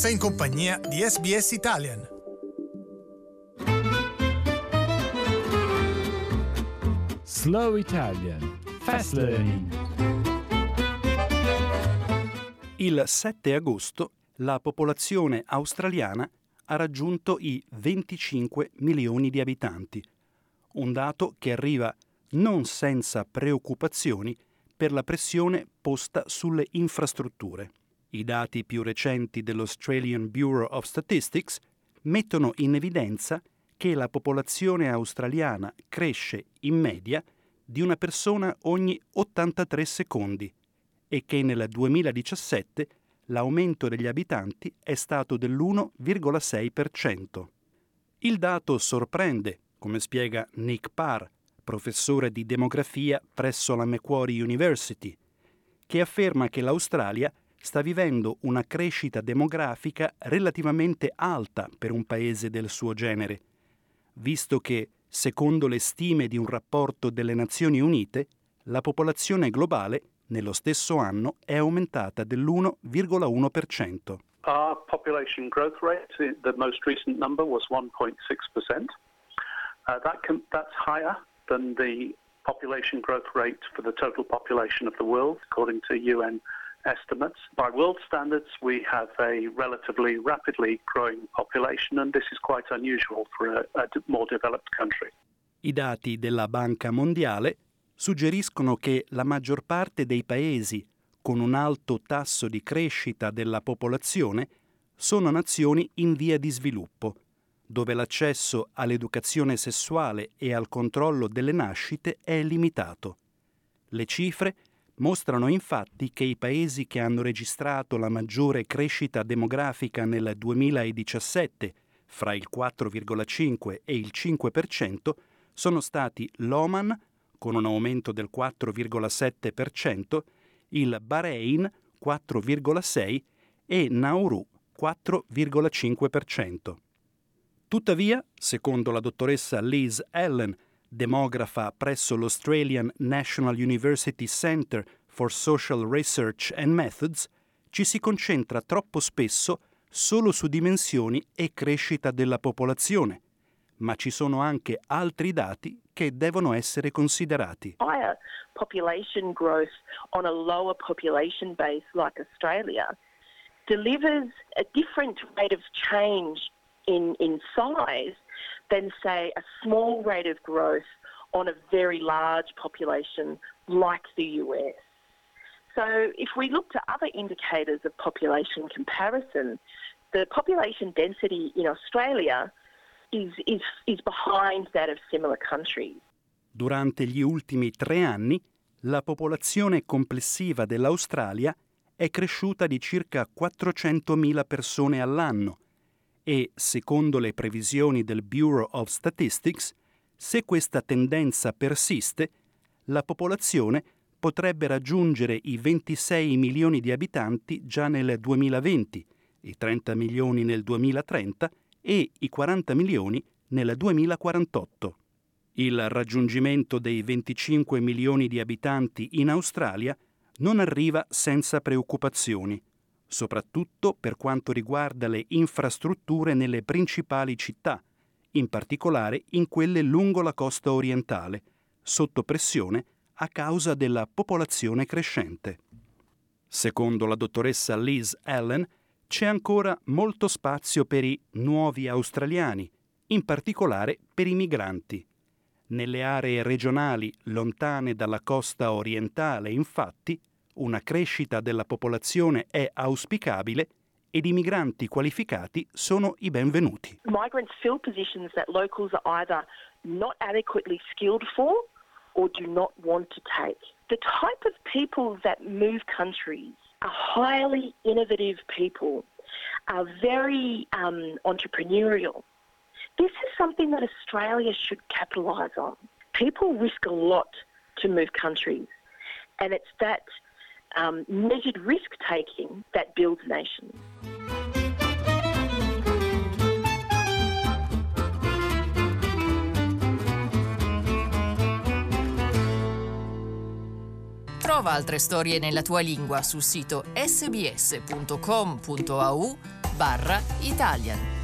Sei in compagnia di SBS Italian. Slow Italian Fast Learning Il 7 agosto la popolazione australiana ha raggiunto i 25 milioni di abitanti, un dato che arriva non senza preoccupazioni per la pressione posta sulle infrastrutture. I dati più recenti dell'Australian Bureau of Statistics mettono in evidenza che la popolazione australiana cresce in media di una persona ogni 83 secondi e che nel 2017 l'aumento degli abitanti è stato dell'1,6%. Il dato sorprende, come spiega Nick Parr, professore di demografia presso la Macquarie University, che afferma che l'Australia sta vivendo una crescita demografica relativamente alta per un paese del suo genere, visto che, secondo le stime di un rapporto delle Nazioni Unite, la popolazione globale nello stesso anno è aumentata dell'1,1%. Our population growth rate, the most recent number was 1.6%. Uh, that can, that's higher than the population growth rate for the total population of the world, according to UN estimates. By world standards, we have a relatively rapidly growing population, and this is quite unusual for a, a more developed country. I dati della Banca Mondiale suggeriscono che la maggior parte dei paesi con un alto tasso di crescita della popolazione sono nazioni in via di sviluppo, dove l'accesso all'educazione sessuale e al controllo delle nascite è limitato. Le cifre mostrano infatti che i paesi che hanno registrato la maggiore crescita demografica nel 2017, fra il 4,5 e il 5%, sono stati l'Oman, con un aumento del 4,7%, il Bahrain 4,6% e Nauru 4,5%. Tuttavia, secondo la dottoressa Liz Allen, demografa presso l'Australian National University Centre for Social Research and Methods, ci si concentra troppo spesso solo su dimensioni e crescita della popolazione, ma ci sono anche altri dati che devono essere considerati. Higher population growth on a lower population base like Australia delivers a different rate of change in, in size than, say, a small rate of growth on a very large population like the US. So, if we look to other indicators of population comparison, the population density in Australia is, is, is behind that of similar countries. Durante gli ultimi tre anni, la popolazione complessiva dell'Australia è cresciuta di circa 400.000 persone all'anno e, secondo le previsioni del Bureau of Statistics, se questa tendenza persiste, la popolazione potrebbe raggiungere i 26 milioni di abitanti già nel 2020, i 30 milioni nel 2030 e i 40 milioni nel 2048. Il raggiungimento dei 25 milioni di abitanti in Australia non arriva senza preoccupazioni, soprattutto per quanto riguarda le infrastrutture nelle principali città, in particolare in quelle lungo la costa orientale, sotto pressione a causa della popolazione crescente. Secondo la dottoressa Liz Allen, c'è ancora molto spazio per i nuovi australiani, in particolare per i migranti. Nelle aree regionali lontane dalla costa orientale, infatti, una crescita della popolazione è auspicabile ed i migranti qualificati sono i benvenuti. Migrants fill positions that locals are either not adequately skilled for or do not want to take. The type of people that move countries are highly innovative people, are very um, entrepreneurial. This is something that Australia should capitalise on. People risk a lot to move countries, and it's that um, measured risk taking that builds nations. Trova altre storie nella tua lingua sul sito sbs.com.au barra Italian.